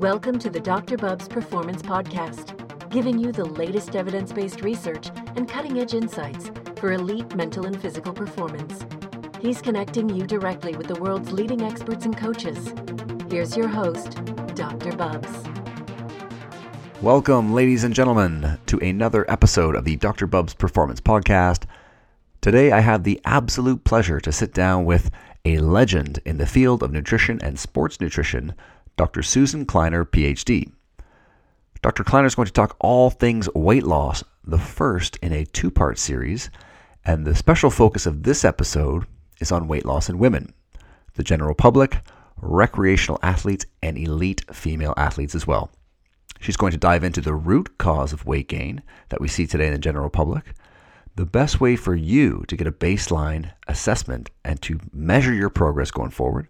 Welcome to the Dr. Bubbs Performance Podcast, giving you the latest evidence based research and cutting edge insights for elite mental and physical performance. He's connecting you directly with the world's leading experts and coaches. Here's your host, Dr. Bubbs. Welcome, ladies and gentlemen, to another episode of the Dr. Bubbs Performance Podcast. Today, I have the absolute pleasure to sit down with a legend in the field of nutrition and sports nutrition Dr. Susan Kleiner, PhD. Dr. Kleiner is going to talk all things weight loss, the first in a two part series, and the special focus of this episode is on weight loss in women, the general public, recreational athletes, and elite female athletes as well. She's going to dive into the root cause of weight gain that we see today in the general public, the best way for you to get a baseline assessment and to measure your progress going forward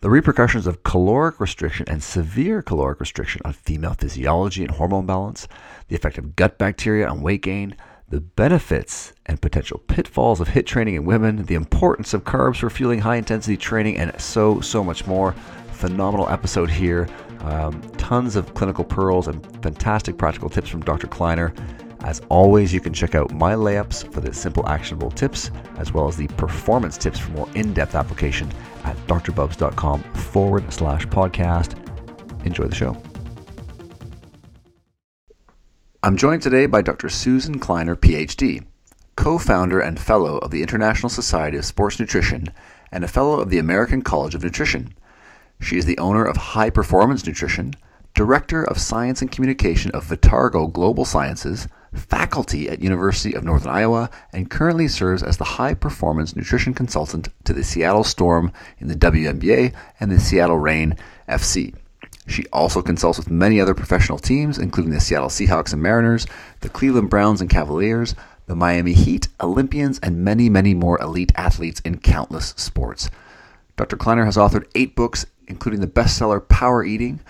the repercussions of caloric restriction and severe caloric restriction on female physiology and hormone balance, the effect of gut bacteria on weight gain, the benefits and potential pitfalls of HIIT training in women, the importance of carbs for fueling high intensity training, and so, so much more. Phenomenal episode here. Um, tons of clinical pearls and fantastic practical tips from Dr. Kleiner. As always, you can check out my layups for the simple actionable tips, as well as the performance tips for more in depth application at drbubbs.com forward slash podcast. Enjoy the show. I'm joined today by Dr. Susan Kleiner, PhD, co founder and fellow of the International Society of Sports Nutrition and a fellow of the American College of Nutrition. She is the owner of High Performance Nutrition, director of science and communication of Vitargo Global Sciences faculty at University of Northern Iowa, and currently serves as the high performance nutrition consultant to the Seattle Storm in the WNBA and the Seattle Reign FC. She also consults with many other professional teams, including the Seattle Seahawks and Mariners, the Cleveland Browns and Cavaliers, the Miami Heat, Olympians, and many, many more elite athletes in countless sports. Dr. Kleiner has authored eight books, including the bestseller Power Eating,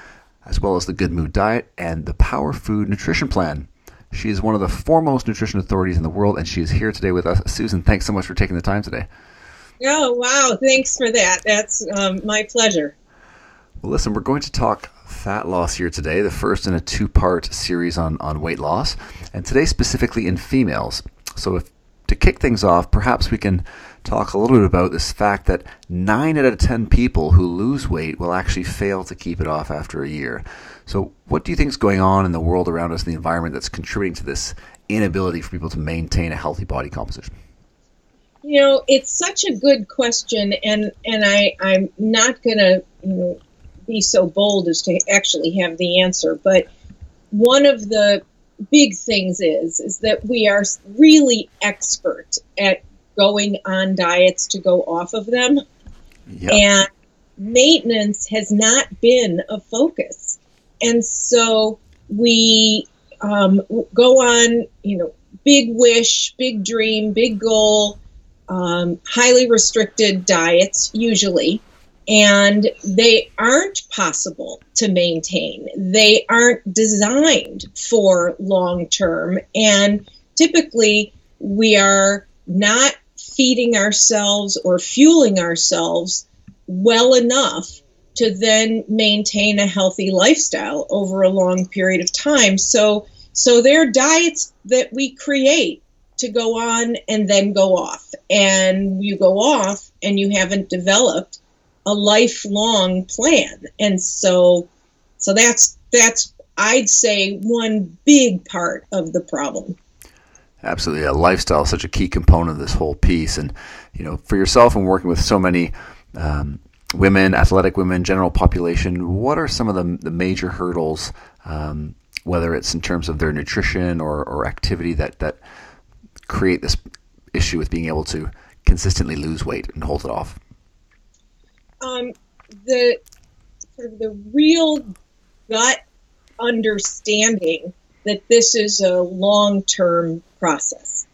as well as The Good Mood Diet and The Power Food Nutrition Plan. She is one of the foremost nutrition authorities in the world, and she is here today with us. Susan, thanks so much for taking the time today. Oh, wow. Thanks for that. That's um, my pleasure. Well, listen, we're going to talk fat loss here today, the first in a two part series on, on weight loss, and today specifically in females. So, if to kick things off, perhaps we can talk a little bit about this fact that 9 out of 10 people who lose weight will actually fail to keep it off after a year. So, what do you think is going on in the world around us, in the environment that's contributing to this inability for people to maintain a healthy body composition? You know, it's such a good question, and and I I'm not gonna you know be so bold as to actually have the answer, but one of the big things is is that we are really expert at going on diets to go off of them, yep. and maintenance has not been a focus and so we um, go on, you know, big wish, big dream, big goal, um, highly restricted diets usually, and they aren't possible to maintain. They aren't designed for long term, and typically we are not feeding ourselves or fueling ourselves well enough to then maintain a healthy lifestyle over a long period of time. So, so there are diets that we create to go on and then go off. And you go off and you haven't developed a lifelong plan. And so, so that's, that's, I'd say one big part of the problem. Absolutely. A lifestyle is such a key component of this whole piece. And, you know, for yourself and working with so many, um, women, athletic women, general population, what are some of the, the major hurdles, um, whether it's in terms of their nutrition or, or activity that, that create this issue with being able to consistently lose weight and hold it off? Um, the sort of the real gut understanding that this is a long term process.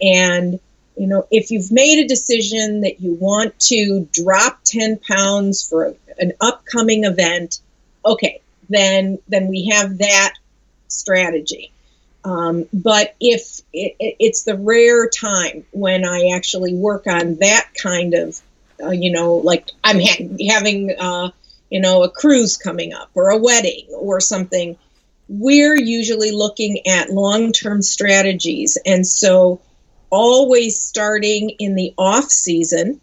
And you know, if you've made a decision that you want to drop 10 pounds for an upcoming event, okay, then then we have that strategy. Um, but if it, it's the rare time when I actually work on that kind of, uh, you know, like I'm ha- having, uh, you know, a cruise coming up or a wedding or something, we're usually looking at long term strategies. And so, always starting in the off season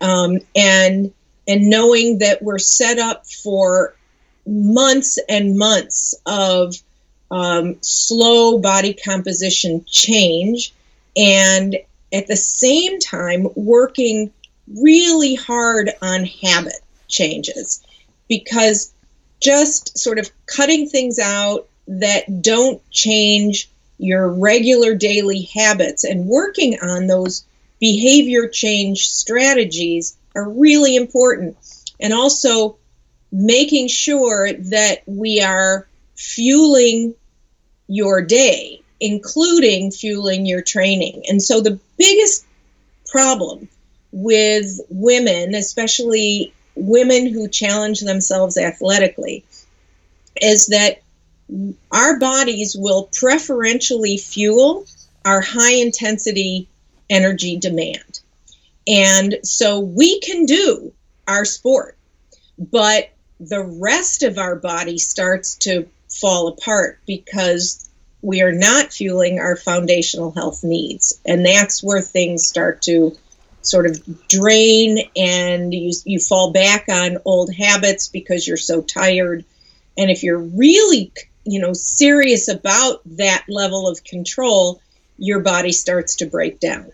um, and and knowing that we're set up for months and months of um, slow body composition change and at the same time working really hard on habit changes. Because just sort of cutting things out that don't change your regular daily habits and working on those behavior change strategies are really important. And also making sure that we are fueling your day, including fueling your training. And so the biggest problem with women, especially women who challenge themselves athletically, is that our bodies will preferentially fuel our high intensity energy demand. And so we can do our sport, but the rest of our body starts to fall apart because we are not fueling our foundational health needs. And that's where things start to sort of drain and you, you fall back on old habits because you're so tired. And if you're really, you know, serious about that level of control, your body starts to break down.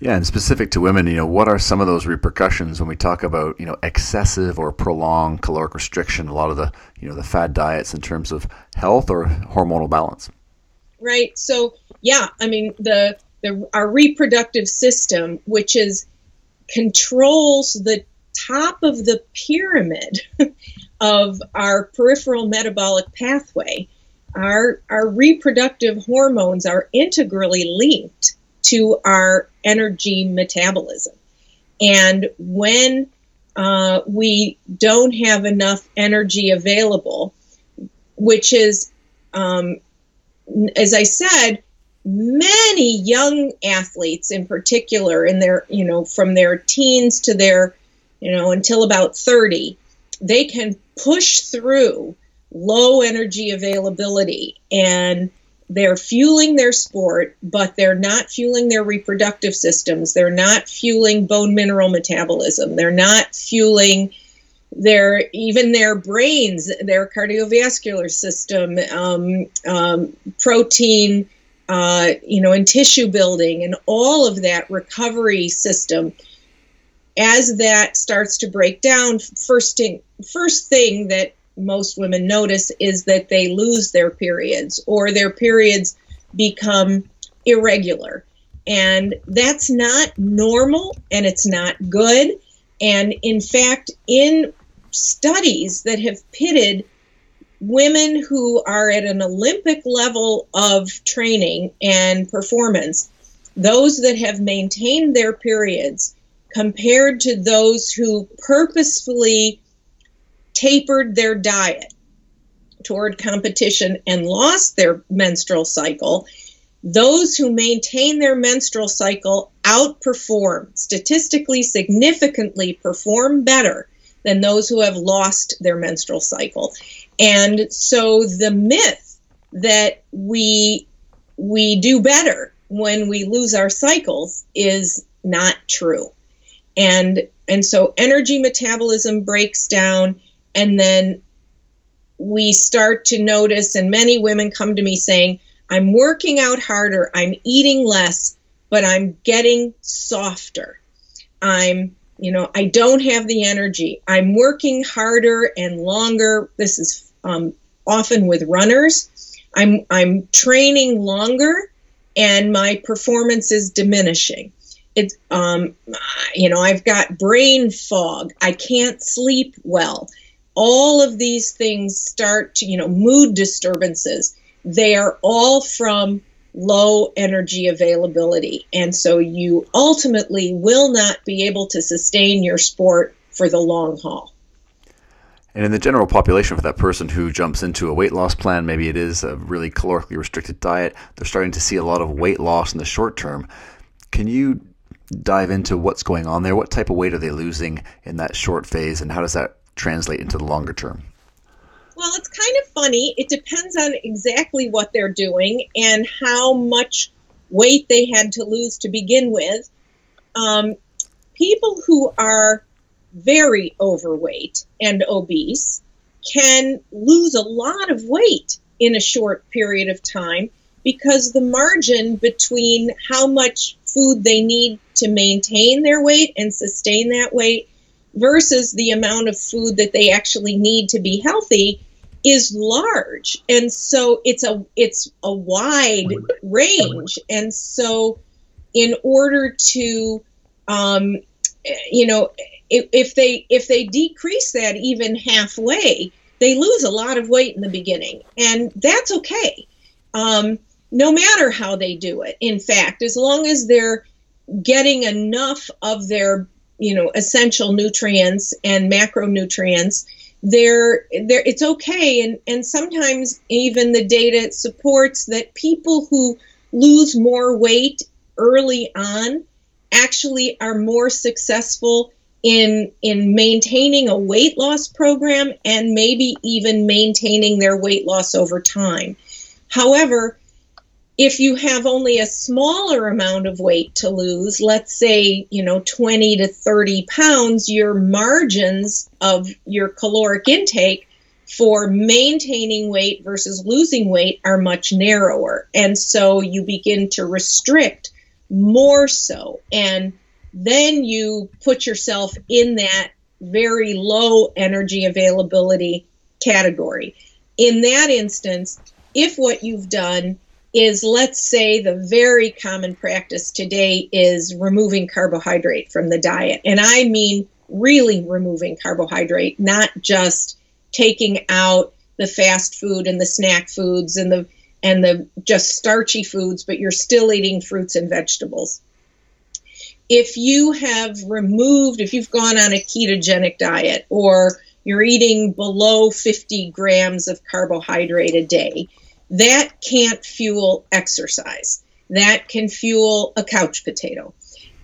Yeah, and specific to women, you know, what are some of those repercussions when we talk about, you know, excessive or prolonged caloric restriction, a lot of the, you know, the fad diets in terms of health or hormonal balance? Right. So, yeah, I mean, the the our reproductive system, which is controls the top of the pyramid of our peripheral metabolic pathway. Our our reproductive hormones are integrally linked to our energy metabolism. And when uh, we don't have enough energy available, which is, um, as I said, many young athletes in particular, in their, you know, from their teens to their, you know, until about 30, they can push through low energy availability and they're fueling their sport, but they're not fueling their reproductive systems. They're not fueling bone mineral metabolism. They're not fueling their even their brains, their cardiovascular system, um, um, protein, uh, you know, and tissue building, and all of that recovery system. As that starts to break down, first thing, first thing that most women notice is that they lose their periods or their periods become irregular. And that's not normal and it's not good. And in fact, in studies that have pitted women who are at an Olympic level of training and performance, those that have maintained their periods compared to those who purposefully tapered their diet toward competition and lost their menstrual cycle, those who maintain their menstrual cycle outperform, statistically significantly perform better than those who have lost their menstrual cycle. And so the myth that we we do better when we lose our cycles is not true. And and so energy metabolism breaks down and then we start to notice, and many women come to me saying, I'm working out harder, I'm eating less, but I'm getting softer. I'm, you know, I don't have the energy. I'm working harder and longer. This is um, often with runners. I'm, I'm training longer and my performance is diminishing. It's, um, you know, I've got brain fog. I can't sleep well all of these things start to, you know, mood disturbances, they are all from low energy availability. And so you ultimately will not be able to sustain your sport for the long haul. And in the general population, for that person who jumps into a weight loss plan, maybe it is a really calorically restricted diet, they're starting to see a lot of weight loss in the short term. Can you dive into what's going on there? What type of weight are they losing in that short phase, and how does that translate into the longer term? Well, it's kind of funny. It depends on exactly what they're doing and how much weight they had to lose to begin with. Um, people who are very overweight and obese can lose a lot of weight in a short period of time because the margin between how much food they need to maintain their weight and sustain that weight versus the amount of food that they actually need to be healthy is large. And so it's a it's a wide range. And so in order to um, you know if, if they if they decrease that even halfway they lose a lot of weight in the beginning. And that's okay. Um, no matter how they do it. In fact as long as they're getting enough of their you know essential nutrients and macronutrients they're, they're it's okay and and sometimes even the data supports that people who lose more weight early on actually are more successful in in maintaining a weight loss program and maybe even maintaining their weight loss over time. However, if you have only a smaller amount of weight to lose, let's say, you know, 20 to 30 pounds, your margins of your caloric intake for maintaining weight versus losing weight are much narrower. And so you begin to restrict more so. And then you put yourself in that very low energy availability category. In that instance, if what you've done is let's say the very common practice today is removing carbohydrate from the diet. And I mean really removing carbohydrate, not just taking out the fast food and the snack foods and the and the just starchy foods, but you're still eating fruits and vegetables. If you have removed, if you've gone on a ketogenic diet or you're eating below 50 grams of carbohydrate a day, that can't fuel exercise. That can fuel a couch potato.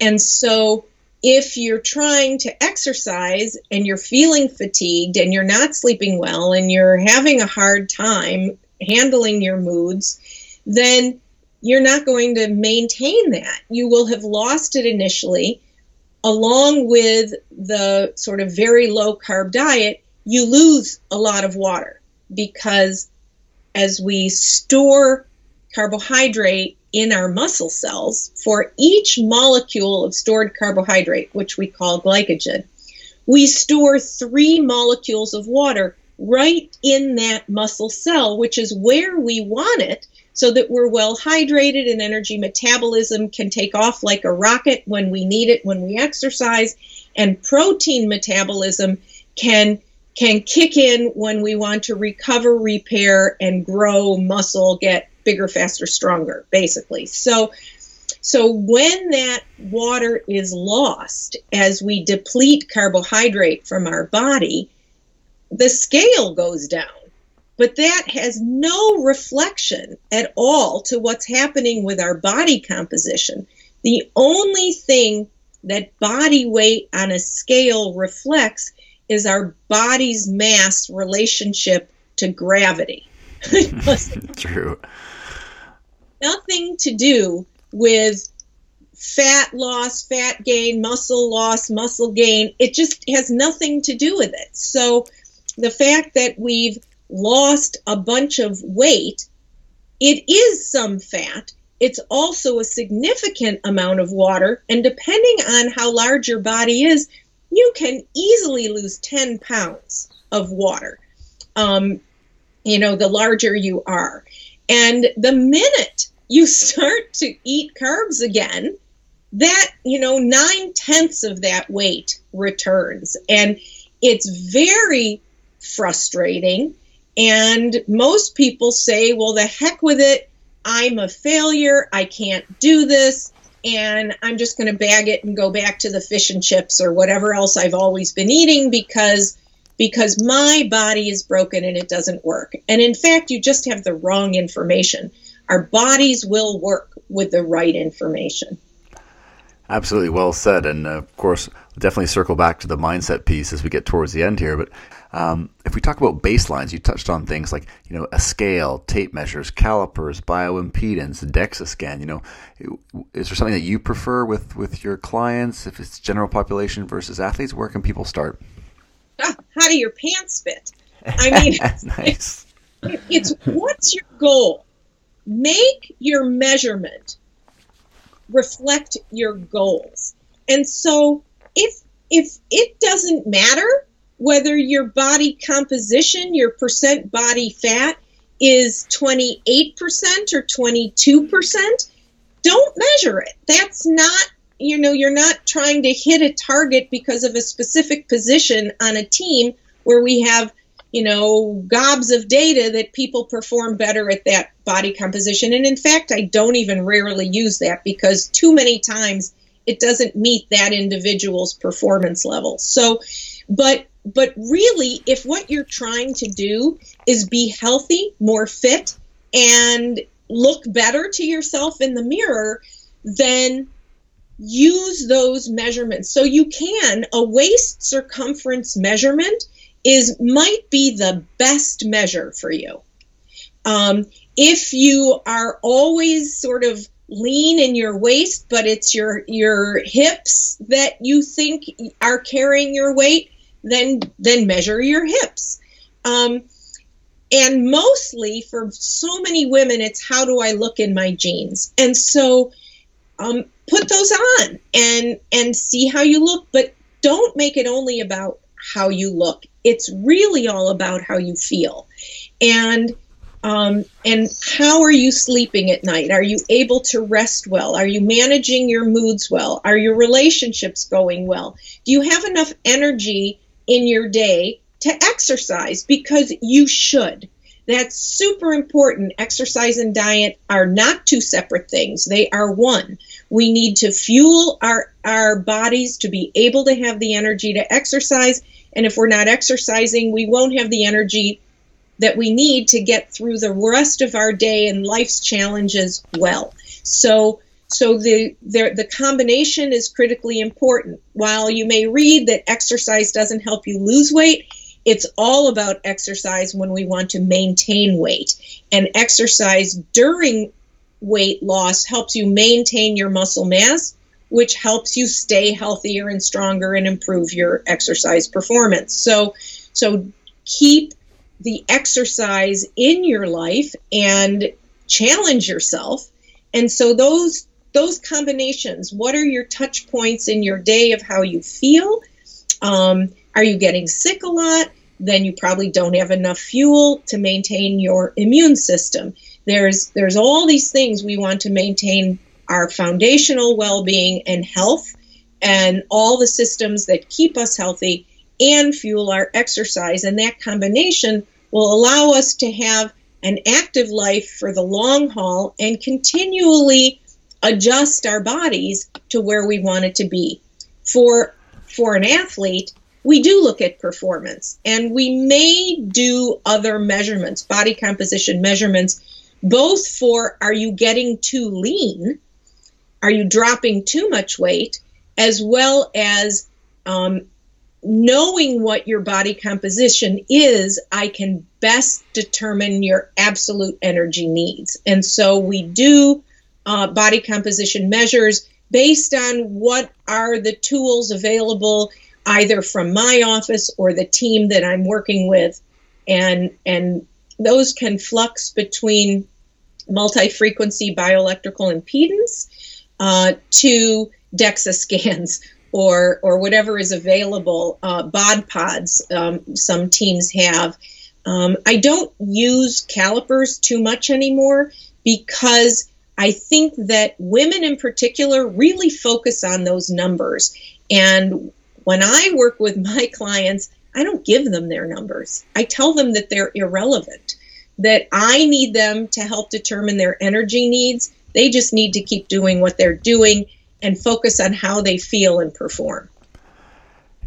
And so if you're trying to exercise and you're feeling fatigued and you're not sleeping well and you're having a hard time handling your moods, then you're not going to maintain that. You will have lost it initially. Along with the sort of very low carb diet, you lose a lot of water because as we store carbohydrate in our muscle cells, for each molecule of stored carbohydrate, which we call glycogen, we store three molecules of water right in that muscle cell, which is where we want it so that we're well hydrated and energy metabolism can take off like a rocket when we need it when we exercise, and protein metabolism can can kick in when we want to recover, repair, and grow muscle, get bigger, faster, stronger, basically. So, so when that water is lost as we deplete carbohydrate from our body, the scale goes down. But that has no reflection at all to what's happening with our body composition. The only thing that body weight on a scale reflects is our body's mass relationship to gravity. True. Nothing to do with fat loss, fat gain, muscle loss, muscle gain. It just has nothing to do with it. So the fact that we've lost a bunch of weight, it is some fat. It's also a significant amount of water. And depending on how large your body is, you can easily lose 10 pounds of water. Um, you know, the larger you are. And the minute you start to eat carbs again, that, you know, nine tenths of that weight returns. And it's very frustrating. And most people say, well, the heck with it. I'm a failure. I can't do this and I'm just going to bag it and go back to the fish and chips or whatever else I've always been eating because because my body is broken and it doesn't work. And in fact, you just have the wrong information. Our bodies will work with the right information. Absolutely well said. And uh, of course, definitely circle back to the mindset piece as we get towards the end here. But um, if we talk about baselines, you touched on things like you know a scale, tape measures, calipers, bioimpedance, DEXA scan. You know, is there something that you prefer with with your clients? If it's general population versus athletes, where can people start? How do your pants fit? I mean, nice. it's what's your goal? Make your measurement reflect your goals. And so if if it doesn't matter whether your body composition, your percent body fat is 28% or 22%, don't measure it. That's not, you know, you're not trying to hit a target because of a specific position on a team where we have, you know, gobs of data that people perform better at that body composition. And in fact, I don't even rarely use that because too many times it doesn't meet that individual's performance level. So, but but really, if what you're trying to do is be healthy, more fit, and look better to yourself in the mirror, then use those measurements. So you can a waist circumference measurement is might be the best measure for you. Um, if you are always sort of lean in your waist, but it's your your hips that you think are carrying your weight, then then measure your hips. Um, and mostly for so many women, it's how do I look in my jeans? And so um, put those on and and see how you look, but don't make it only about how you look. It's really all about how you feel. And um, and how are you sleeping at night? Are you able to rest well? Are you managing your moods well? Are your relationships going well? Do you have enough energy in your day to exercise? Because you should. That's super important. Exercise and diet are not two separate things, they are one. We need to fuel our, our bodies to be able to have the energy to exercise. And if we're not exercising, we won't have the energy that we need to get through the rest of our day and life's challenges well. So, so the, the, the combination is critically important. While you may read that exercise doesn't help you lose weight, it's all about exercise when we want to maintain weight. And exercise during weight loss helps you maintain your muscle mass, which helps you stay healthier and stronger and improve your exercise performance. So, so keep the exercise in your life and challenge yourself. And so those those combinations, what are your touch points in your day of how you feel? Um, are you getting sick a lot? Then you probably don't have enough fuel to maintain your immune system. There's there's all these things we want to maintain our foundational well-being and health and all the systems that keep us healthy and fuel our exercise. And that combination will allow us to have an active life for the long haul and continually adjust our bodies to where we want it to be. For for an athlete, we do look at performance and we may do other measurements, body composition measurements, both for are you getting too lean? Are you dropping too much weight? As well as um, knowing what your body composition is, I can best determine your absolute energy needs. And so we do uh, body composition measures based on what are the tools available either from my office or the team that I'm working with. And, and those can flux between multi-frequency bioelectrical impedance uh, to DEXA scans or or whatever is available. Uh, bod pods, um, some teams have. Um, I don't use calipers too much anymore because I think that women in particular really focus on those numbers. And when I work with my clients, I don't give them their numbers. I tell them that they're irrelevant, that I need them to help determine their energy needs. They just need to keep doing what they're doing and focus on how they feel and perform.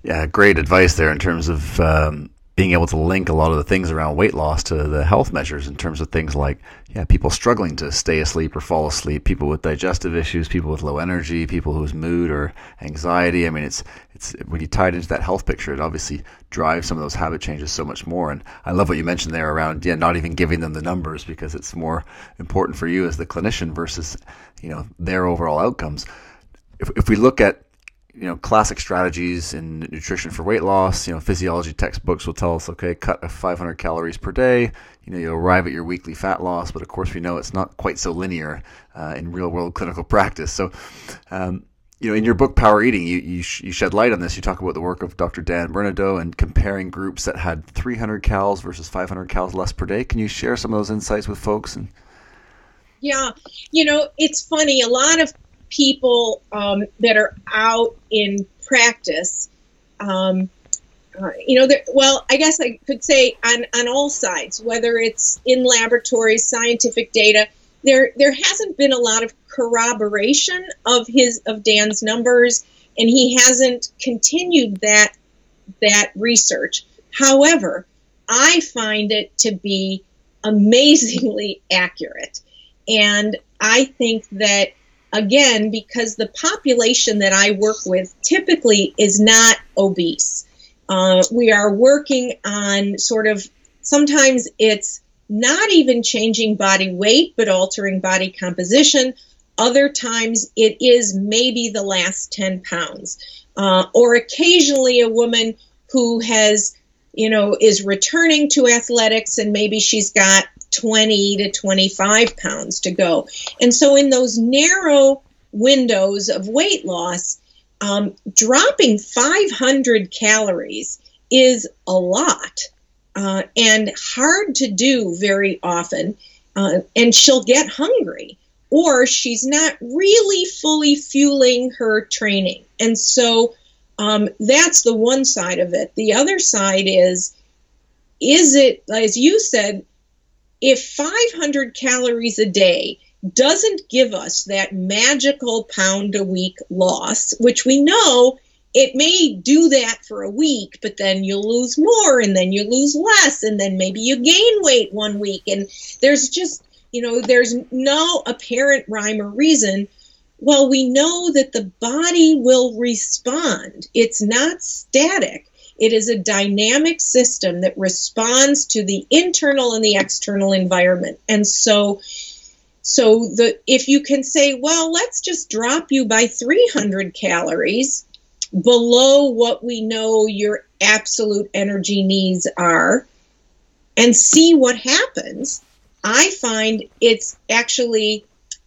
Yeah, great advice there in terms of um, being able to link a lot of the things around weight loss to the health measures in terms of things like yeah people struggling to stay asleep or fall asleep people with digestive issues people with low energy people whose mood or anxiety. I mean it's it's when you tie it into that health picture it obviously drives some of those habit changes so much more. And i love what you mentioned there around yeah not even giving them the numbers because it's more important for you as the clinician versus you know their overall outcomes. If, if we look at you know classic strategies in nutrition for weight loss. You know physiology textbooks will tell us okay cut 500 calories per day. You know you arrive at your weekly fat loss but of course we know it's not quite so linear uh, in real world clinical practice. So um, you know in your book power eating you, you, sh- you, shed light on this. You talk about the work of dr dan Benardot and comparing groups that had 300 calories versus 500 calories less per day. Can you share some of those insights with folks and yeah. You know it's funny. A lot of people um, that are out in practice. Um, uh, you know, well, I guess I could say on, on all sides, whether it's in laboratories, scientific data, there there hasn't been a lot of corroboration of his of Dan's numbers, and he hasn't continued that that research. However, I find it to be amazingly accurate, and I think that again, because the population that I work with typically is not obese. Uh, we are working on sort of sometimes it's not even changing body weight, but altering body composition. Other times it is maybe the last 10 pounds. Uh, or occasionally a woman who has, you know, is returning to athletics and maybe she's got 20 to 25 pounds to go. And so, in those narrow windows of weight loss, um, dropping 500 calories is a lot uh, and hard to do very often. Uh, and she'll get hungry, or she's not really fully fueling her training. And so, um, that's the one side of it. The other side is, is it, as you said, if 500 calories a day doesn't give us that magical pound a week loss, which we know it may do that for a week, but then you'll lose more and then you lose less, and then maybe you gain weight one week. And there's just, you know, there's no apparent rhyme or reason. Well, we know that the body will respond, it's not static. It is a dynamic system that responds to the internal and the external environment. And so so the if you can say, well, let's just drop you by 300 calories below what we know your absolute energy needs are and see what happens, I find it's actually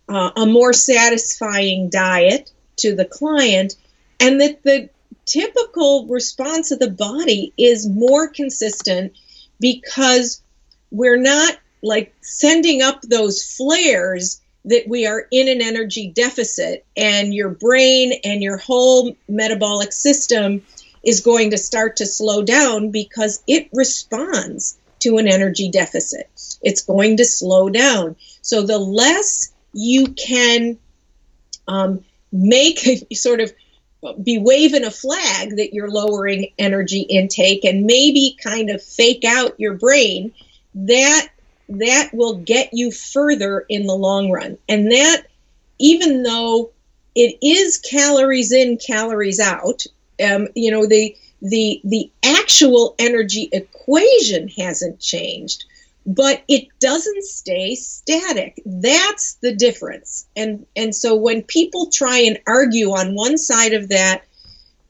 uh, a more satisfying diet to the client and that the typical response of the body is more consistent because we're not like sending up those flares that we are in an energy deficit and your brain and your whole metabolic system is going to start to slow down because it responds to an energy deficit. It's going to slow down. So the less you can um, make a sort of be waving a flag that you're lowering energy intake and maybe kind of fake out your brain that that will get you further in the long run. And that even though it is calories in calories out um, you know the the the actual energy equation hasn't changed but it doesn't stay static. That's the difference. And and so when people try and argue on one side of that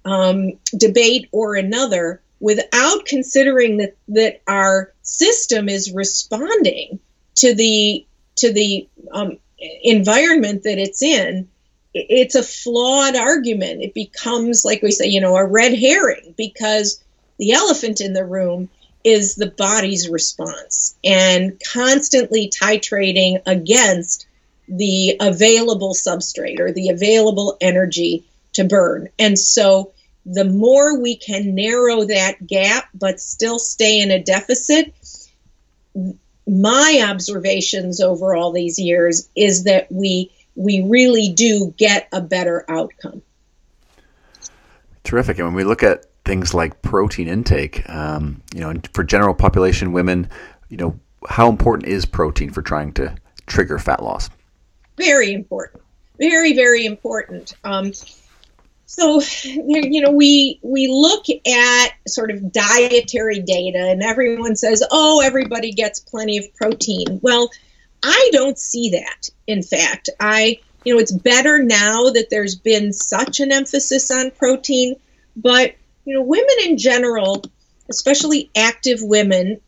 um, debate or another without considering that that our system is responding to the to the um, environment that it's in it's a flawed argument. It becomes like we say you know a red herring because the elephant in the room is the body's response and constantly titrating against the available substrate or the available energy to burn. And so the more we can narrow that gap but still stay in a deficit, my observations over all these years is that we we really do get a better outcome. Terrific. And when we look at things like protein intake. Um, you know, for general population women, you know, how important is protein for trying to trigger fat loss? Very important. Very, very important. Um, so, you know, we we look at sort of dietary data, and everyone says, "Oh, everybody gets plenty of protein." Well, I don't see that. In fact, I, you know, it's better now that there's been such an emphasis on protein, but you know, women in general, especially active women,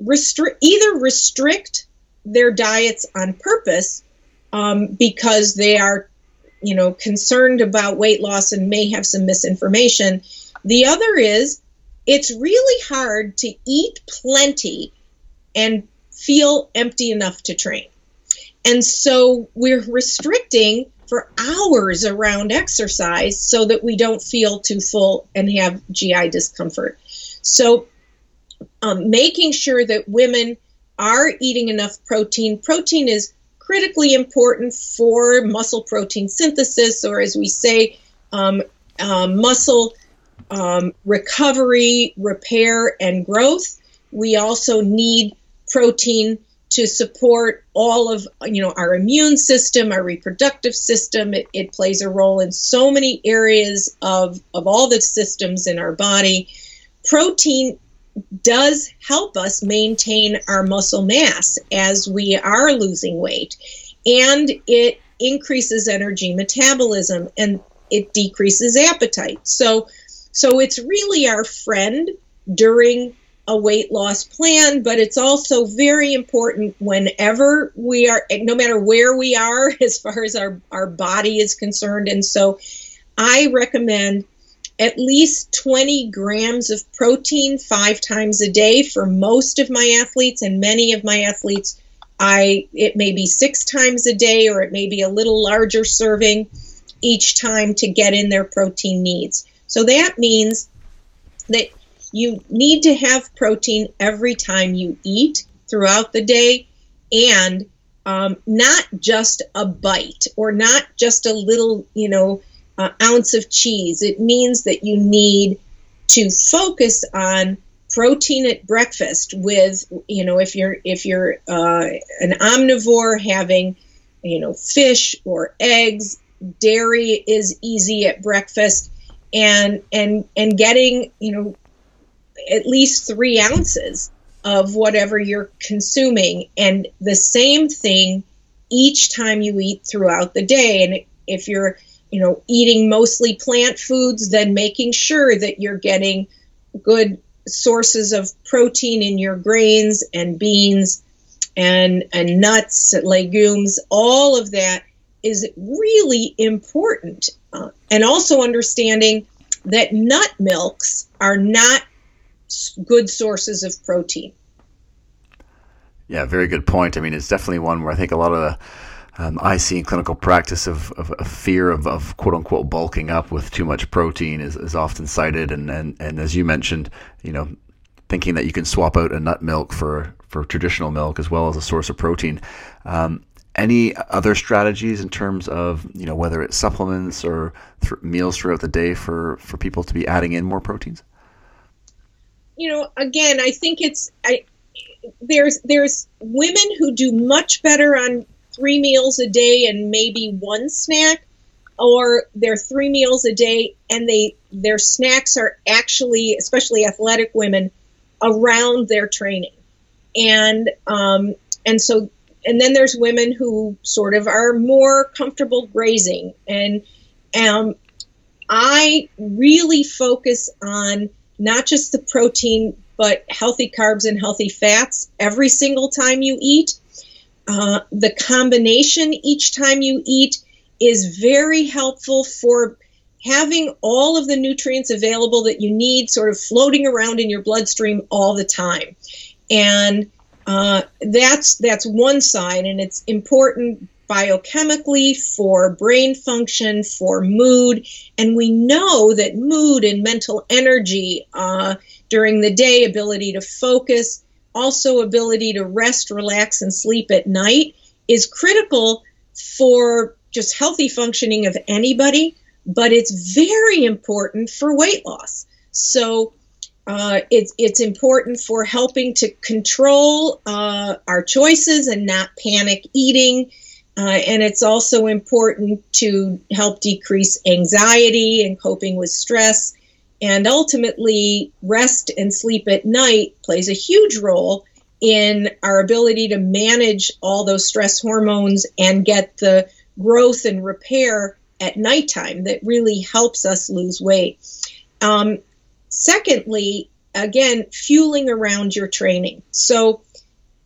restrict either restrict their diets on purpose um, because they are, you know, concerned about weight loss and may have some misinformation. The other is it's really hard to eat plenty and feel empty enough to train. And so we're restricting for hours around exercise so that we don't feel too full and have GI discomfort. So, um, making sure that women are eating enough protein. Protein is critically important for muscle protein synthesis, or as we say, um, um, muscle um, recovery, repair, and growth. We also need protein to support all of you know our immune system our reproductive system. It, it, plays a role in so many areas of of all the systems in our body. Protein does help us maintain our muscle mass as we are losing weight and it increases energy metabolism and it decreases appetite. So so it's really our friend during a weight loss plan, but it's also very important whenever we are, no matter where we are as far as our, our body is concerned. And so I recommend at least 20 grams of protein five times a day for most of my athletes and many of my athletes i it may be six times a day or it may be a little larger serving each time to get in their protein needs so that means that you need to have protein every time you eat throughout the day and um, not just a bite or not just a little, you know, uh, ounce of cheese. It means that you need to focus on protein at breakfast with, you know, if you're if you're uh, an omnivore having, you know, fish or eggs, dairy is easy at breakfast and and and getting, you know, at least three ounces of whatever you're consuming. And the same thing each time you eat throughout the day. And if you're, you know, eating mostly plant foods, then making sure that you're getting good sources of protein in your grains and beans and, and nuts, legumes, all of that is really important. Uh, and also understanding that nut milks are not good sources of protein. Yeah, very good point. I mean, it's definitely one where I think a lot of the um, I see in clinical practice of, of, of fear of, of, quote unquote bulking up with too much protein is, is often cited. And, and, and as you mentioned, you know, thinking that you can swap out a nut milk for, for traditional milk as well as a source of protein. Um, any other strategies in terms of, you know, whether it's supplements or th- meals throughout the day for, for people to be adding in more proteins? You know, again, I think it's I there's there's women who do much better on three meals a day and maybe one snack or they're three meals a day and they their snacks are actually especially athletic women around their training. And um, and so and then there's women who sort of are more comfortable grazing. And um, i really focus on not just the protein, but healthy carbs and healthy fats every single time you eat. Uh, the combination each time you eat is very helpful for having all of the nutrients available that you need sort of floating around in your bloodstream all the time. And uh, that's that's one side, and it's important biochemically, for brain function, for mood. And we know that mood and mental energy uh, during the day, ability to focus, also ability to rest, relax, and sleep at night is critical for just healthy functioning of anybody, but it's very important for weight loss. So uh, it's it's important for helping to control uh, our choices and not panic eating. Uh, and it's also important to help decrease anxiety and coping with stress. And ultimately, rest and sleep at night plays a huge role in our ability to manage all those stress hormones and get the growth and repair at nighttime that really helps us lose weight. Um, secondly, again, fueling around your training. So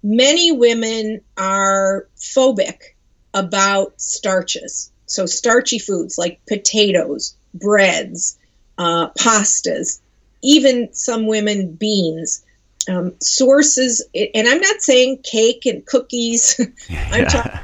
many women are phobic about starches. So, starchy foods like potatoes, breads, uh, pastas, even some women beans. Um, sources, and I'm not saying cake and cookies. I'm talking,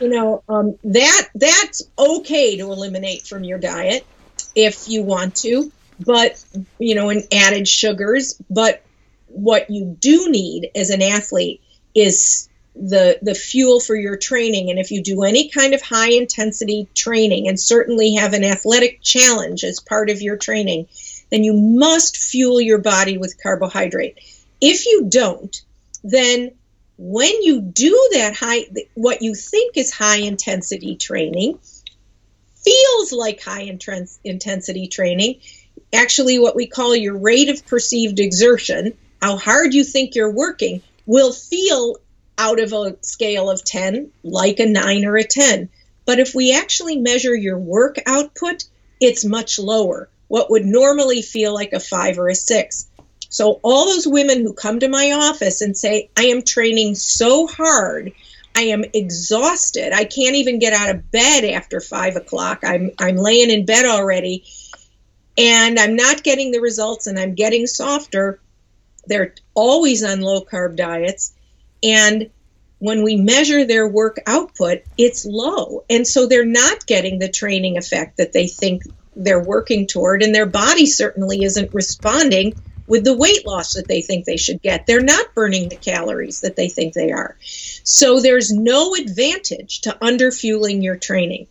you know, um, that that's okay to eliminate from your diet if you want to, but you know, and added sugars. But what you do need as an athlete is the the fuel for your training. And if you do any kind of high intensity training and certainly have an athletic challenge as part of your training then you must fuel your body with carbohydrate. If you don't then when you do that high what you think is high intensity training feels like high intensity training actually what we call your rate of perceived exertion how hard you think you're working will feel out of a scale of 10 like a 9 or a 10. But if we actually measure your work output, it's much lower, what would normally feel like a 5 or a 6. So, all those women who come to my office and say, I am training so hard, I am exhausted, I can't even get out of bed after 5 o'clock, I'm, I'm laying in bed already, and I'm not getting the results and I'm getting softer. They're always on low carb diets and when we measure their work output, it's low. And so they're not getting the training effect that they think they're working toward. And their body certainly isn't responding with the weight loss that they think they should get. They're not burning the calories that they think they are. So there's no advantage to underfueling your training.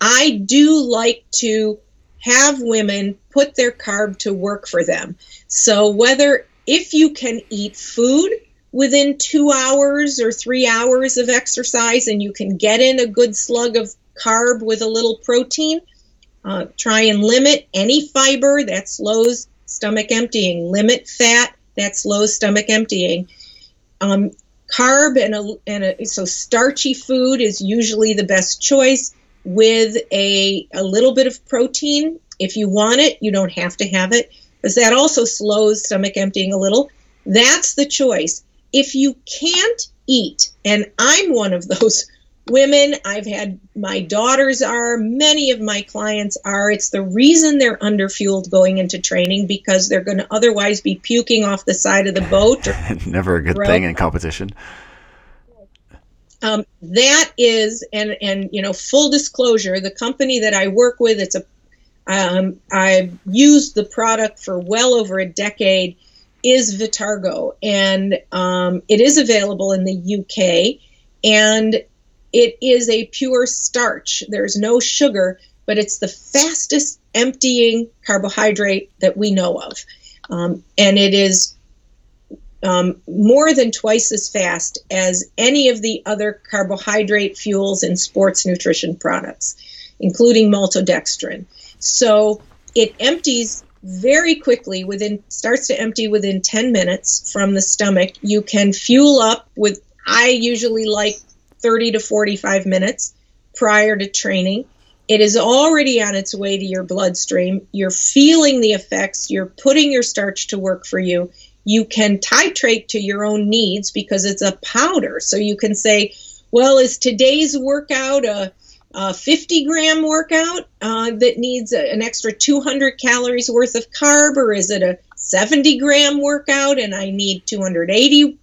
I do like to have women put their carb to work for them. So whether if you can eat food within two hours or three hours of exercise and you can get in a good slug of carb with a little protein. Uh, try and limit any fiber that slows stomach emptying. Limit fat that slows stomach emptying. Um, carb and a, and a, so starchy food is usually the best choice with a, a little bit of protein. If you want it, you don't have to have it because that also slows stomach emptying a little. That's the choice if you can't eat, and I'm one of those women, I've had my daughters are, many of my clients are. It's the reason they're underfueled going into training because they're going to otherwise be puking off the side of the boat. Never a good thing in competition. Um, that is, and and you know, full disclosure, the company that I work with, it's a, um, I've used the product for well over a decade is Vitargo, and um, it is available in the UK, and it is a pure starch. There's no sugar, but it's the fastest emptying carbohydrate that we know of, um, and it is um, more than twice as fast as any of the other carbohydrate fuels in sports nutrition products, including maltodextrin. So it empties very quickly within starts to empty within 10 minutes from the stomach. You can fuel up with i usually like 30 to 45 minutes prior to training. It is already on its way to your bloodstream. You're feeling the effects. You're putting your starch to work for you. You can titrate to your own needs because it's a powder. So you can say well is today's workout a a 50 gram workout uh, that needs a, an extra 200 calories worth of carb, or is it a 70 gram workout and I need 280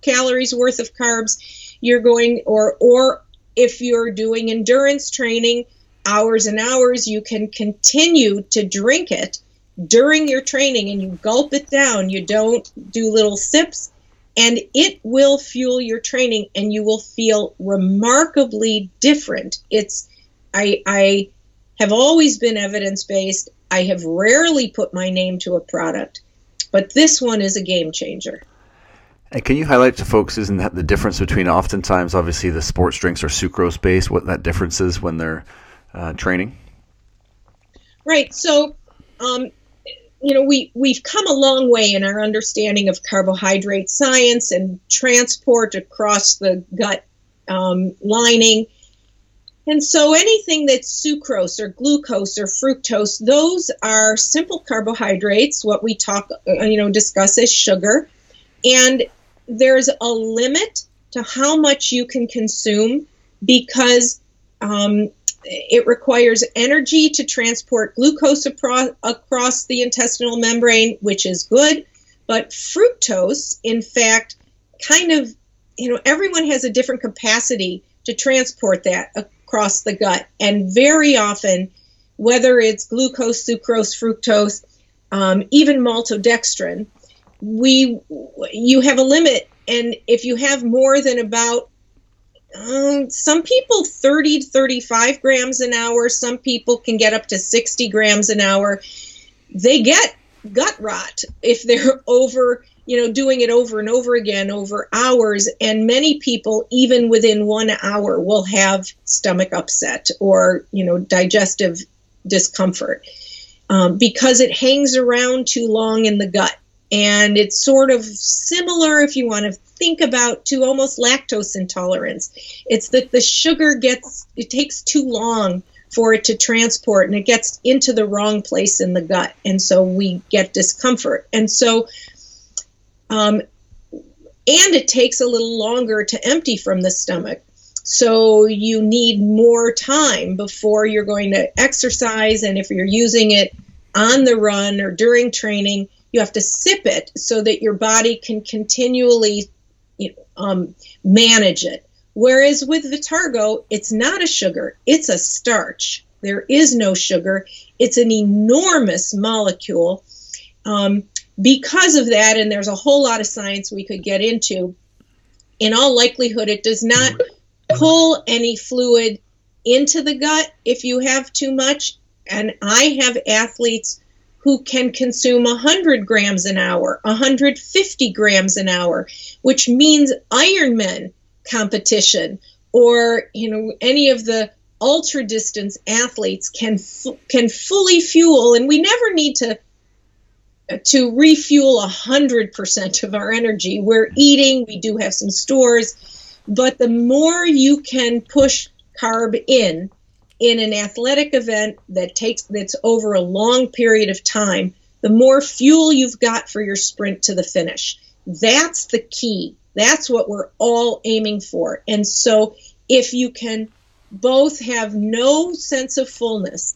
calories worth of carbs? You're going, or or if you're doing endurance training, hours and hours, you can continue to drink it during your training and you gulp it down. You don't do little sips and it will fuel your training and you will feel remarkably different it's i i have always been evidence based. I have rarely put my name to a product, but this one is a game changer. And can you highlight to folks, isn't that the difference between oftentimes, obviously, the sports drinks are sucrose based, what that difference is when they're uh, training? Right. So, um, you know, we, we've come a long way in our understanding of carbohydrate science and transport across the gut um, lining. And so anything that's sucrose or glucose or fructose, those are simple carbohydrates, what we talk, uh, you know, discuss as sugar. And there's a limit to how much you can consume because um, it requires energy to transport glucose across the intestinal membrane, which is good. But fructose, in fact, kind of, you know, everyone has a different capacity to transport that across the gut. And very often, whether it's glucose, sucrose, fructose, um, even maltodextrin, we you have a limit and if you have more than about um, some people 30 to 35 grams an hour. Some people can get up to 60 grams an hour. They get gut rot if they're over you know doing it over and over again over hours. And many people even within one hour will have stomach upset or you know digestive discomfort um, because it hangs around too long in the gut. And it's sort of similar, if you want to think about, to almost lactose intolerance. It's that the sugar gets, it takes too long for it to transport and it gets into the wrong place in the gut. And so we get discomfort. And so, um, and it takes a little longer to empty from the stomach. So you need more time before you're going to exercise. And if you're using it on the run or during training, you have to sip it so that your body can continually um, manage it. Whereas with Vitargo, it's not a sugar, it's a starch. There is no sugar. It's an enormous molecule. Um, because of that, and there's a whole lot of science we could get into, in all likelihood, it does not pull any fluid into the gut if you have too much. And I have athletes who can consume 100 grams an hour, 150 grams an hour, which means Ironman competition or you know any of the ultra distance athletes can can fully fuel and we never need to to refuel 100% of our energy. We're mm-hmm. eating we do have some stores but the more you can push carb in in an athletic event that takes that's over a long period of time, the more fuel you've got for your sprint to the finish. That's the key. That's what we're all aiming for. And so if you can both have no sense of fullness,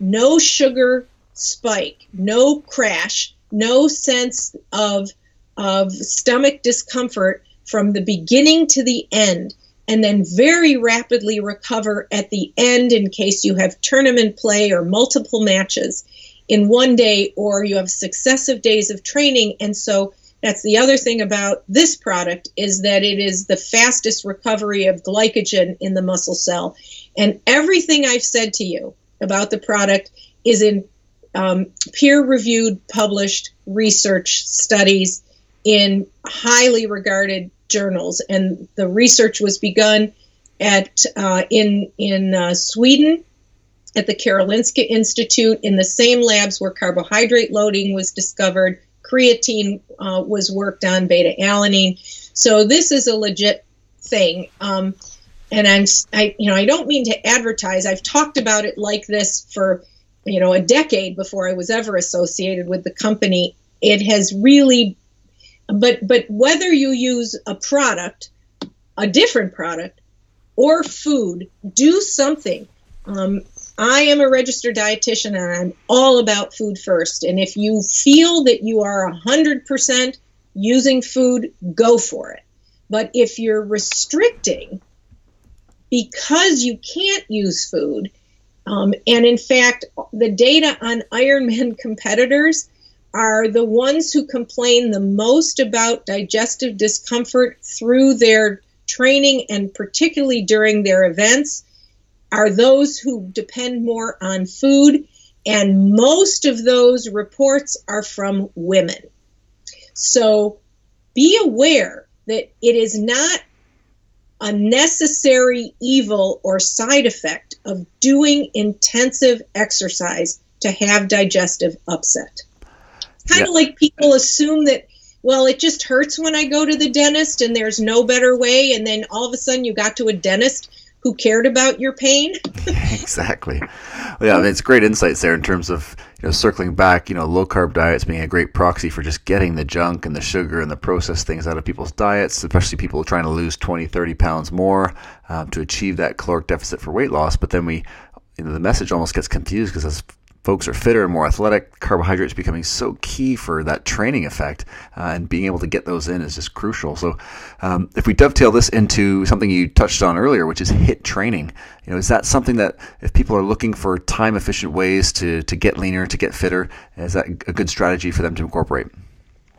no sugar spike, no crash, no sense of of stomach discomfort from the beginning to the end, and then very rapidly recover at the end in case you have tournament play or multiple matches in one day or you have successive days of training. And so that's the other thing about this product is that it is the fastest recovery of glycogen in the muscle cell. And everything i've said to you about the product is in um, peer-reviewed published research studies in highly regarded journals, and the research was begun at uh, in in uh, Sweden at the Karolinska Institute in the same labs where carbohydrate loading was discovered. Creatine uh, was worked on, beta alanine. So this is a legit thing. Um, and I'm, I, you know, I don't mean to advertise. I've talked about it like this for, you know, a decade before I was ever associated with the company. It has really but but whether you use a product, a different product, or food, do something. Um, I am a registered dietitian and I'm all about food first. And if you feel that you are 100% using food, go for it. But if you're restricting because you can't use food, um, and in fact, the data on Ironman competitors are the ones who complain the most about digestive discomfort through their training and particularly during their events. are those who depend more on food, and most of those reports are from women. So be aware that it is not a necessary evil or side effect of doing intensive exercise to have digestive upset. Kind of yeah. like people assume that, well, it just hurts when I go to the dentist and there's no better way. And then all of a sudden you got to a dentist who cared about your pain. exactly. Well, yeah, I mean, it's great insights there in terms of you know circling back. You know, low carb diets being a great proxy for just getting the junk and the sugar and the processed things out of people's diets, especially people trying to lose 20, 30 pounds more um, to achieve that caloric deficit for weight loss. But then we, you know, the message almost gets confused because as folks are fitter and more athletic, carbohydrates becoming so key for that training effect, uh, and being able to get those in is just crucial. So, um, if we dovetail this into something you touched on earlier, which is HIIT training, you know, is that something that if people are looking for time efficient ways to to get leaner, to get fitter, is that a good strategy for them to incorporate?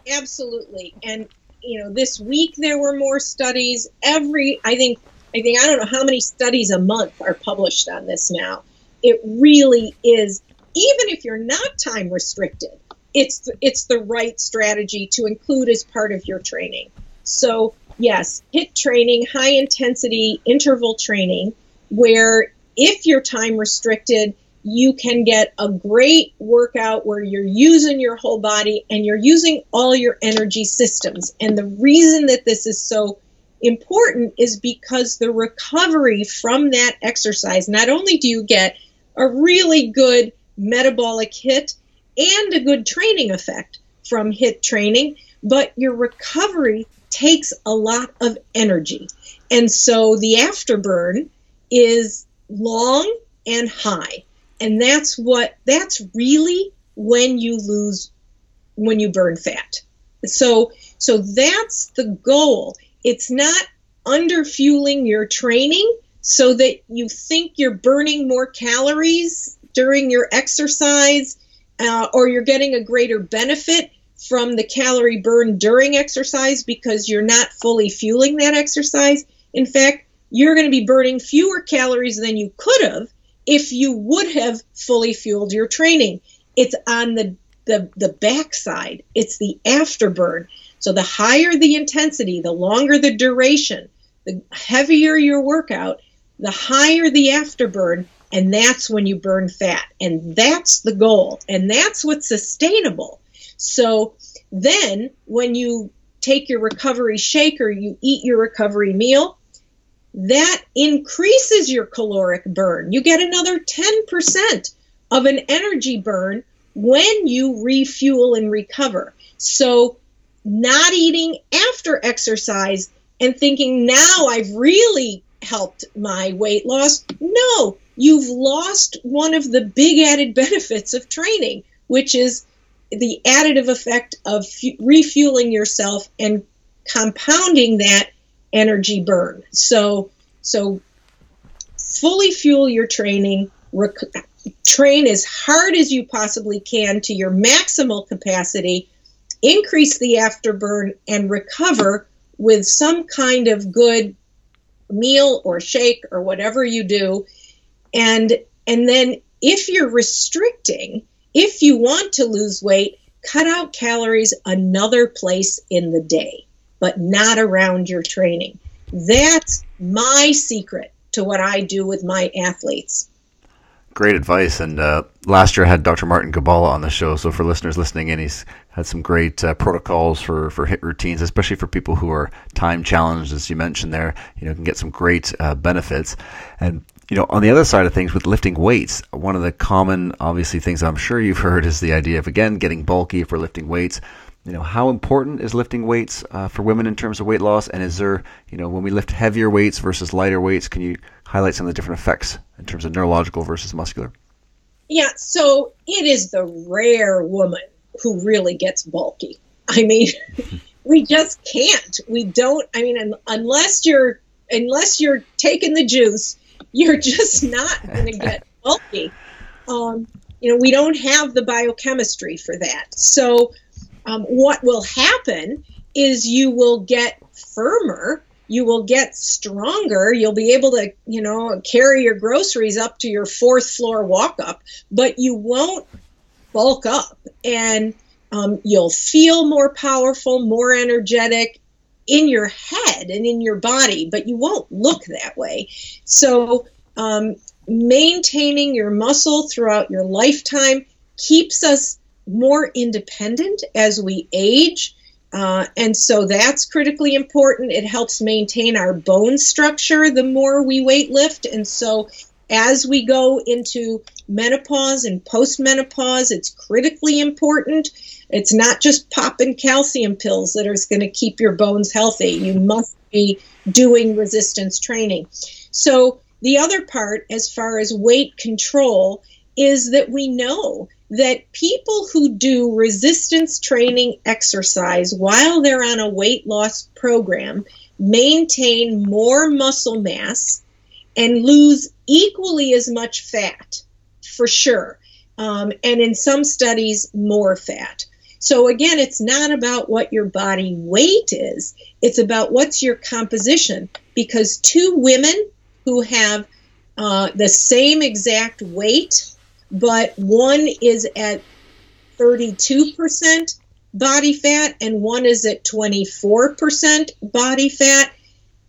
Absolutely, and you know, this week there were more studies. Every, I think, I think I don't know how many studies a month are published on this now. It really is even if you're not time restricted, it's it's the right strategy to include as part of your training. So yes, HIIT training, high intensity interval training, where if you're time restricted, you can get a great workout where you're using your whole body and you're using all your energy systems. And the reason that this is so important is because the recovery from that exercise, not only do you get a really good metabolic hit and a good training effect from HIIT training, but your recovery takes a lot of energy. And so the afterburn is long and high. And that's what that's really when you lose when you burn fat. So so that's the goal. It's not under fueling your training so that you think you're burning more calories during your exercise, uh, or you're getting a greater benefit from the calorie burn during exercise because you're not fully fueling that exercise. In fact, you're going to be burning fewer calories than you could have if you would have fully fueled your training. It's on the the, the backside. It's the afterburn. So the higher the intensity, the longer the duration, the heavier your workout, the higher the afterburn, and that's when you burn fat. And that's the goal. And that's what's sustainable. So then when you take your recovery shake or you eat your recovery meal, that increases your caloric burn. You get another 10% of an energy burn when you refuel and recover. So, not eating after exercise and thinking now I've really helped my weight loss. No, you've lost one of the big added benefits of training, which is the additive effect of refueling yourself and compounding that energy burn. So, so fully fuel your training, rec- train as hard as you possibly can to your maximal capacity, increase the afterburn, and recover with some kind of good meal or shake or whatever you do. And and then if you're restricting if you want to lose weight cut out calories another place in the day but not around your training. That's my secret to what i do with my athletes great advice. And uh, last year I had Dr. Martin Gibala on the show. So for listeners listening in, he's had some great uh, protocols for, for HIIT routines, especially for people who are time challenged, as you mentioned there. You know, can get some great uh, benefits. And you know, on the other side of things with lifting weights, one of the common, obviously, things I'm sure you've heard is the idea of again getting bulky if we're lifting weights you know how important is lifting weights uh, for women in terms of weight loss? And is there you know when we lift heavier weights versus lighter weights can you highlight some of the different effects in terms of neurological versus muscular? Yeah so it is the rare woman who really gets bulky. I mean we just can't. We don't i mean unless you're unless you're taking the juice you're just not going to get bulky. Um, you know we don't have the biochemistry for that. So um, what will happen is you will get firmer, you will get stronger. You'll be able to, you know, carry your groceries up to your fourth floor walk up, but you won't bulk up. And um, you'll feel more powerful, more energetic in your head and in your body, but you won't look that way. So, um, maintaining your muscle throughout your lifetime keeps us more independent as we age. Uh, and so that's critically important. It helps maintain our bone structure the more we weight lift. And so as we go into menopause and postmenopause, it's critically important. It's not just popping calcium pills that are going to keep your bones healthy. You must be doing resistance training. So, the other part, as far as weight control, is that we know that people who do resistance training exercise while they're on a weight loss program maintain more muscle mass and lose equally as much fat, for sure. Um, and in some studies, more fat. So again, it's not about what your body weight is, it's about what's your composition. Because two women who have uh, the same exact weight but one is at 32% body fat and one is at 24% body fat,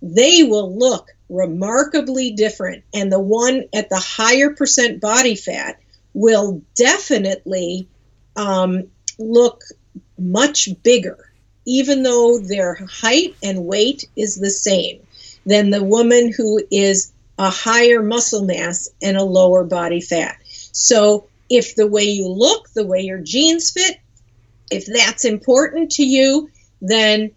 they will look remarkably different. And the one at the higher percent body fat will definitely um, look much bigger, even though their height and weight is the same, than the woman who is a higher muscle mass and a lower body fat. So if the way you look, the way your jeans fit, if that's important to you, then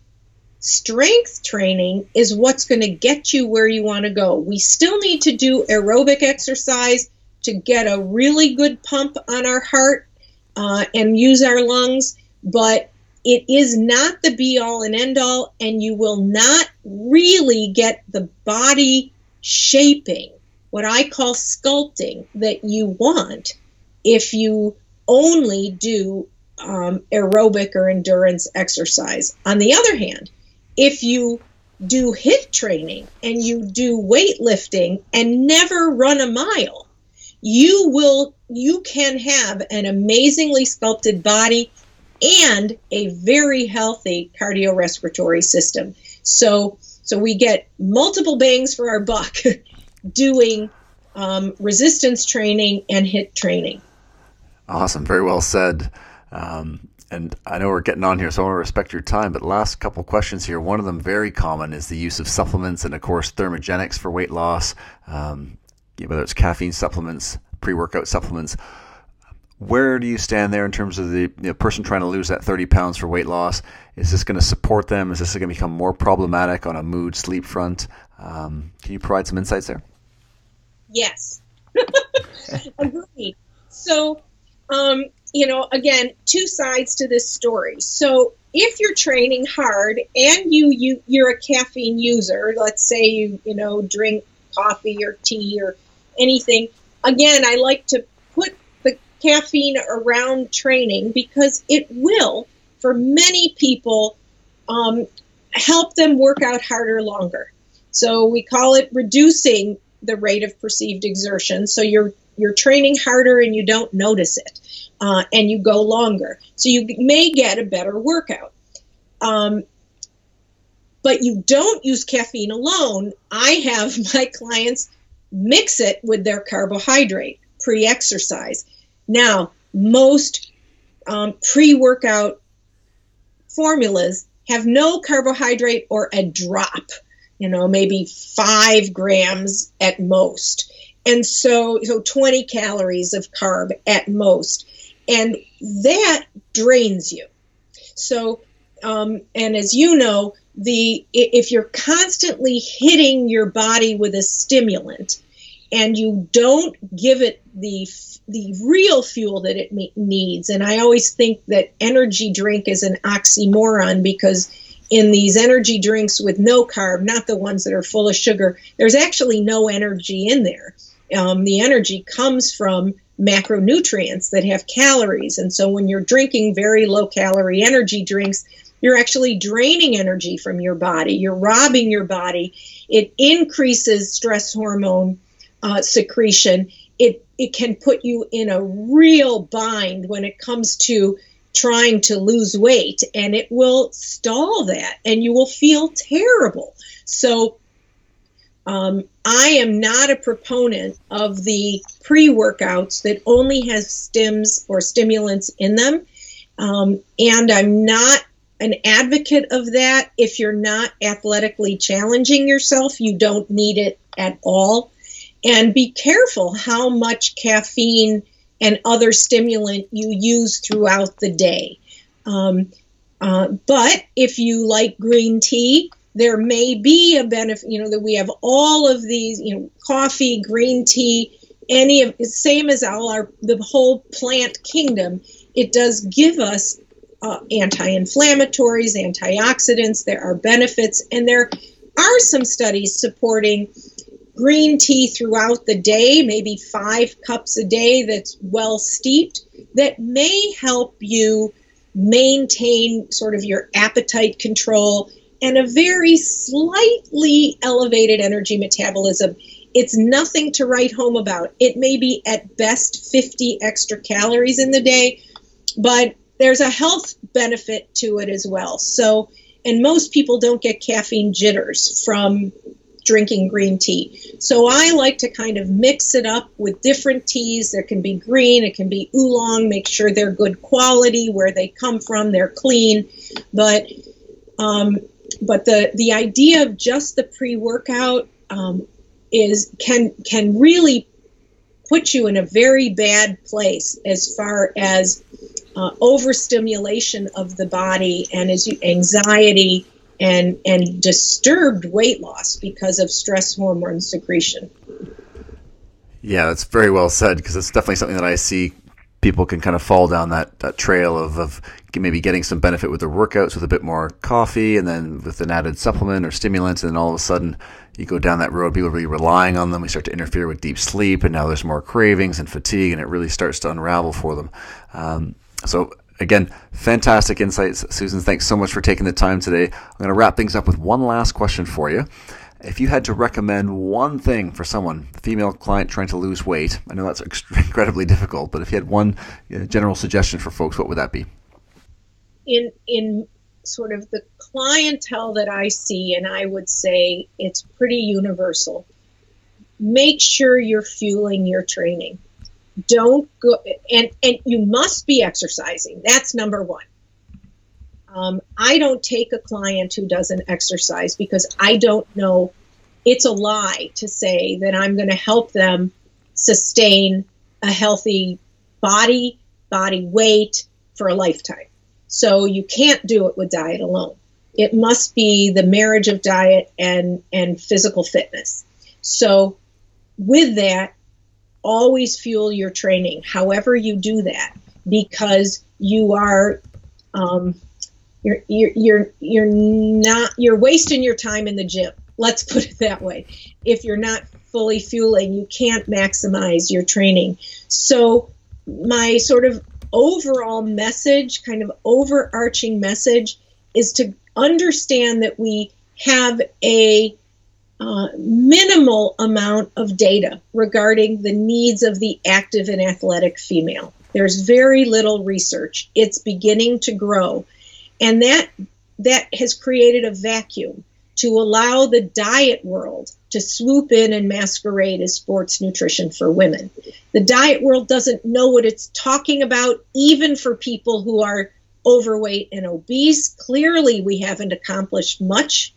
strength training is what's going to get you where you want to go. We still need to do aerobic exercise to get a really good pump on our heart uh, and use our lungs, but it is not the be all and end all, and you will not really get the body shaping what I call sculpting that you want if you only do um, aerobic or endurance exercise. On the other hand, if you do HIIT training and you do weightlifting and never run a mile, you will you can have an amazingly sculpted body and a very healthy cardiorespiratory system. So so we get multiple bangs for our buck doing um, resistance training and HIIT training. Awesome. Very well said. Um, and I know we're getting on here, so I want to respect your time. But last couple questions here. One of them very common is the use of supplements and, of course, thermogenics for weight loss, um, whether it's caffeine supplements, pre workout supplements. Where do you stand there in terms of the you know, person trying to lose that 30 pounds for weight loss? Is this going to support them? Is this going to become more problematic on a mood, sleep front? Um, can you provide some insights there? Yes. Agreed. So, um, you know, again, two sides to this story. So, if you're training hard and you, you you're a caffeine user, let's say you you know drink coffee or tea or anything, again, I like to put the caffeine around training because it will, for many people, um, help them work out harder longer. So we call it reducing the rate of perceived exertion. So you're you're training harder and you don't notice it, uh, and you go longer. So you may get a better workout. Um, but you don't use caffeine alone. I have my clients mix it with their carbohydrate pre exercise. Now, most um, pre workout formulas have no carbohydrate or a drop you know, maybe five grams at most. And so, so 20 calories of carb at most. And that drains you. So, um, and as you know, the if you're constantly hitting your body with a stimulant and you don't give it the the real fuel that it needs and i always think that energy drink is an oxymoron because in these energy drinks with no carb, not the ones that are full of sugar, there's actually no energy in there. Um, the energy comes from macronutrients that have calories. And so when you're drinking very low calorie energy drinks, you're actually draining energy from your body. You're robbing your body. It increases stress hormone uh, secretion. It it can put you in a real bind when it comes to trying to lose weight, and it will stall that, and you will feel terrible. So. Um, I am not a proponent of the pre workouts that only has stims or stimulants in them. Um, and I'm not an advocate of that. If you're not athletically challenging yourself, you don't need it at all. And be careful how much caffeine and other stimulant you use throughout the day. Um, uh, but if you like green tea, there may be a benefit, you know, that we have all of these, you know, coffee, green tea, any of same as all our the whole plant kingdom. It does give us uh, anti-inflammatories, antioxidants. There are benefits, and there are some studies supporting green tea throughout the day, maybe five cups a day that's well steeped, that may help you maintain sort of your appetite control and a very slightly elevated energy metabolism. It's nothing to write home about. It may be at best 50 extra calories in the day, but there's a health benefit to it as well. So, and most people don't get caffeine jitters from drinking green tea. So I like to kind of mix it up with different teas. There can be green, it can be oolong, make sure they're good quality, where they come from, they're clean. But um, but the the idea of just the pre-workout um, is can can really put you in a very bad place as far as uh, overstimulation of the body and as you, anxiety and and disturbed weight loss because of stress hormone secretion. Yeah, that's very well said because it's definitely something that I see people can kind of fall down that, that trail of, of maybe getting some benefit with their workouts with a bit more coffee and then with an added supplement or stimulant and then all of a sudden you go down that road people are really relying on them we start to interfere with deep sleep and now there's more cravings and fatigue and it really starts to unravel for them um, so again fantastic insights susan thanks so much for taking the time today i'm going to wrap things up with one last question for you if you had to recommend one thing for someone, a female client trying to lose weight, I know that's incredibly difficult, but if you had one general suggestion for folks, what would that be? In in sort of the clientele that I see, and I would say it's pretty universal. Make sure you're fueling your training. Don't go and and you must be exercising. That's number one. Um, I don't take a client who doesn't exercise because I don't know. It's a lie to say that I'm going to help them sustain a healthy body, body weight for a lifetime. So you can't do it with diet alone. It must be the marriage of diet and, and physical fitness. So with that, always fuel your training, however you do that, because you are um, you're you're you're you're not you're wasting your time in the gym. Let's put it that way. If you're not fully fueling, you can't maximize your training. So my sort of overall message, kind of overarching message, is to understand that we have a uh, minimal amount of data regarding the needs of the active and athletic female. There's very little research. It's beginning to grow. And that that has created a vacuum to allow the diet world to swoop in and masquerade as sports nutrition for women. The diet world doesn't know what it's talking about, even for people who are overweight and obese. Clearly, we haven't accomplished much.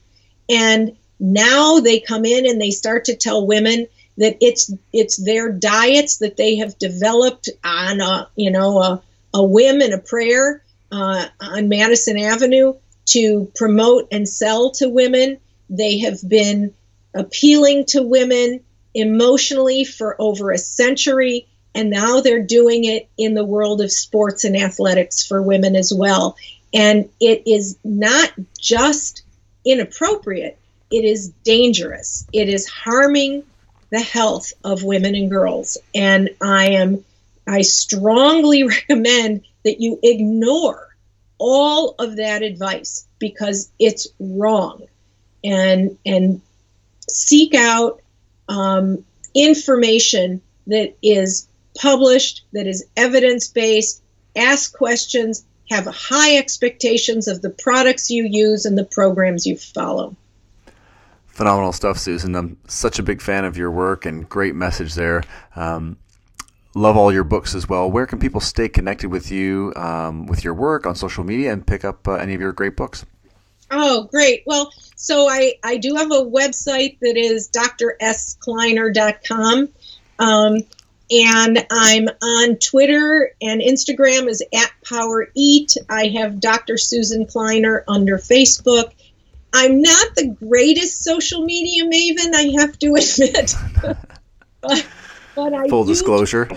And now they come in and they start to tell women that it's it's their diets that they have developed on a you know a, a whim and a prayer uh, on Madison Avenue to promote and sell to women. They have been appealing to women emotionally for over a century, and now they're doing it in the world of sports and athletics for women as well. And it is not just inappropriate, it is dangerous. It is harming the health of women and girls. And I am I strongly recommend that you ignore all of that advice because it's wrong and and seek out um, information that is published that is evidence based ask questions have high expectations of the products you use and the programs you follow phenomenal stuff susan i'm such a big fan of your work and great message there um, love all your books as well. Where can people stay connected with you, um, with your work on social media, and pick up uh, any of your great books? Oh, great. Well, so I, I do have a website that is drsKleiner.com. Um, and I'm on Twitter and Instagram is at Power Eat. I have Dr. Susan Kleiner under Facebook. I'm not the greatest social media maven, I have to admit. but but I full disclosure.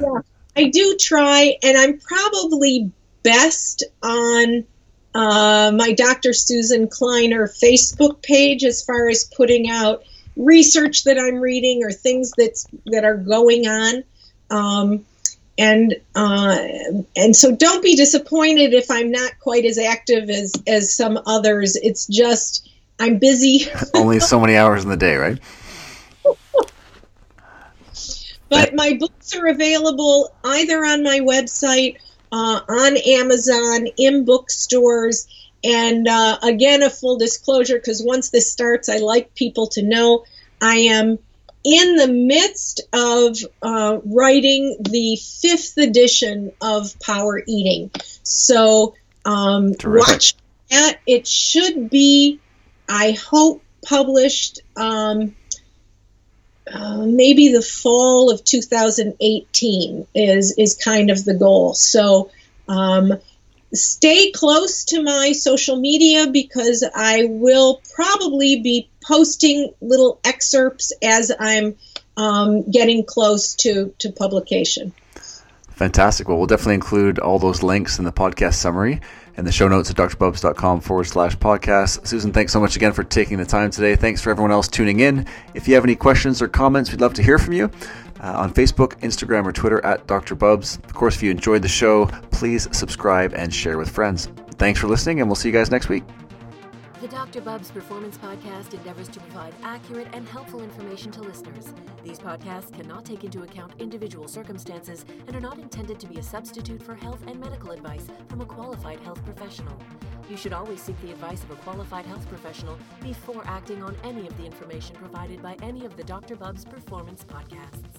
yeah, I do try, and I'm probably best on uh, my Dr. Susan Kleiner Facebook page as far as putting out research that I'm reading or things that's that are going on. Um, and uh, and so don't be disappointed if I'm not quite as active as as some others. It's just I'm busy. Only so many hours in the day, right? But my books are available either on my website, uh, on Amazon, in bookstores. And uh, again, a full disclosure because once this starts, I like people to know I am in the midst of uh, writing the fifth edition of Power Eating. So um, watch that. It should be, I hope, published. Um, uh, maybe the fall of 2018 is is kind of the goal. So um, stay close to my social media because I will probably be posting little excerpts as I'm um, getting close to to publication. Fantastic. Well, we'll definitely include all those links in the podcast summary and the show notes at drbubbs.com forward slash podcast. Susan, thanks so much again for taking the time today. Thanks for everyone else tuning in. If you have any questions or comments, we'd love to hear from you. Uh, on Facebook, Instagram, or Twitter at Dr. Bubbs. Of course, if you enjoyed the show, please subscribe and share with friends. Thanks for listening, and we'll see you guys next week. The Dr. Bubbs Performance Podcast endeavors to provide accurate and helpful information to listeners. These podcasts cannot take into account individual circumstances and are not intended to be a substitute for health and medical advice from a qualified health professional. You should always seek the advice of a qualified health professional before acting on any of the information provided by any of the Dr. Bubbs Performance Podcasts.